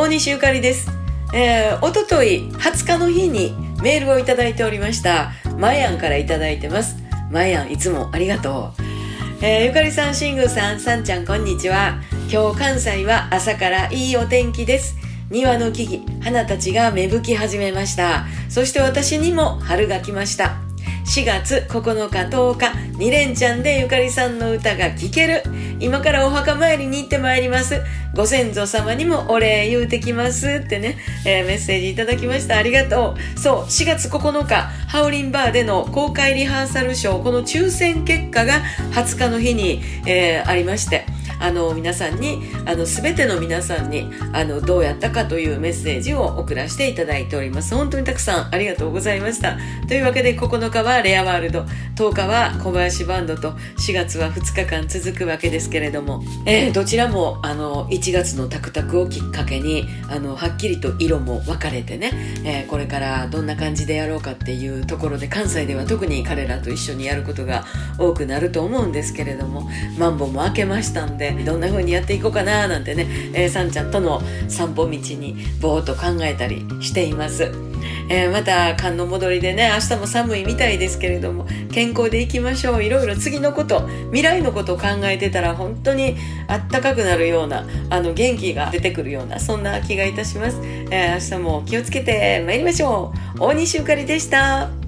大西ゆかりです。えー、おととい20日の日にメールをいただいておりました。マヤンからいただいてます。マヤンいつもありがとう。えー、ゆかりさん、しんぐさん、さんちゃんこんにちは。今日関西は朝からいいお天気です。庭の木々、花たちが芽吹き始めました。そして私にも春が来ました。4月9日10日2連チャンでゆかりさんの歌が聴ける今からお墓参りに行ってまいります。ご先祖様にもお礼言うてきますってね、えー、メッセージいただきました。ありがとう。そう4月9日ハウリンバーでの公開リハーサルショーこの抽選結果が20日の日に、えー、ありまして。あの皆さんにあの全ての皆さんにあのどうやったかというメッセージを送らせていただいております。本当にたくさんありがとうございました。というわけで9日はレアワールド。10日は小林バンドと4月は2日間続くわけですけれども、えー、どちらもあの1月のタクタクをきっかけにあのはっきりと色も分かれてね、えー、これからどんな感じでやろうかっていうところで関西では特に彼らと一緒にやることが多くなると思うんですけれどもマンボも明けましたんでどんな風にやっていこうかななんてね、えー、さんちゃんとの散歩道にぼーっと考えたりしています。えー、また寒の戻りでね明日も寒いみたいですけれども健康でいきましょう。いろいろ次のこと未来のことを考えてたら本当にあったかくなるようなあの元気が出てくるようなそんな気がいたします、えー、明日も気をつけて参りましょう。大西ゆかりでした。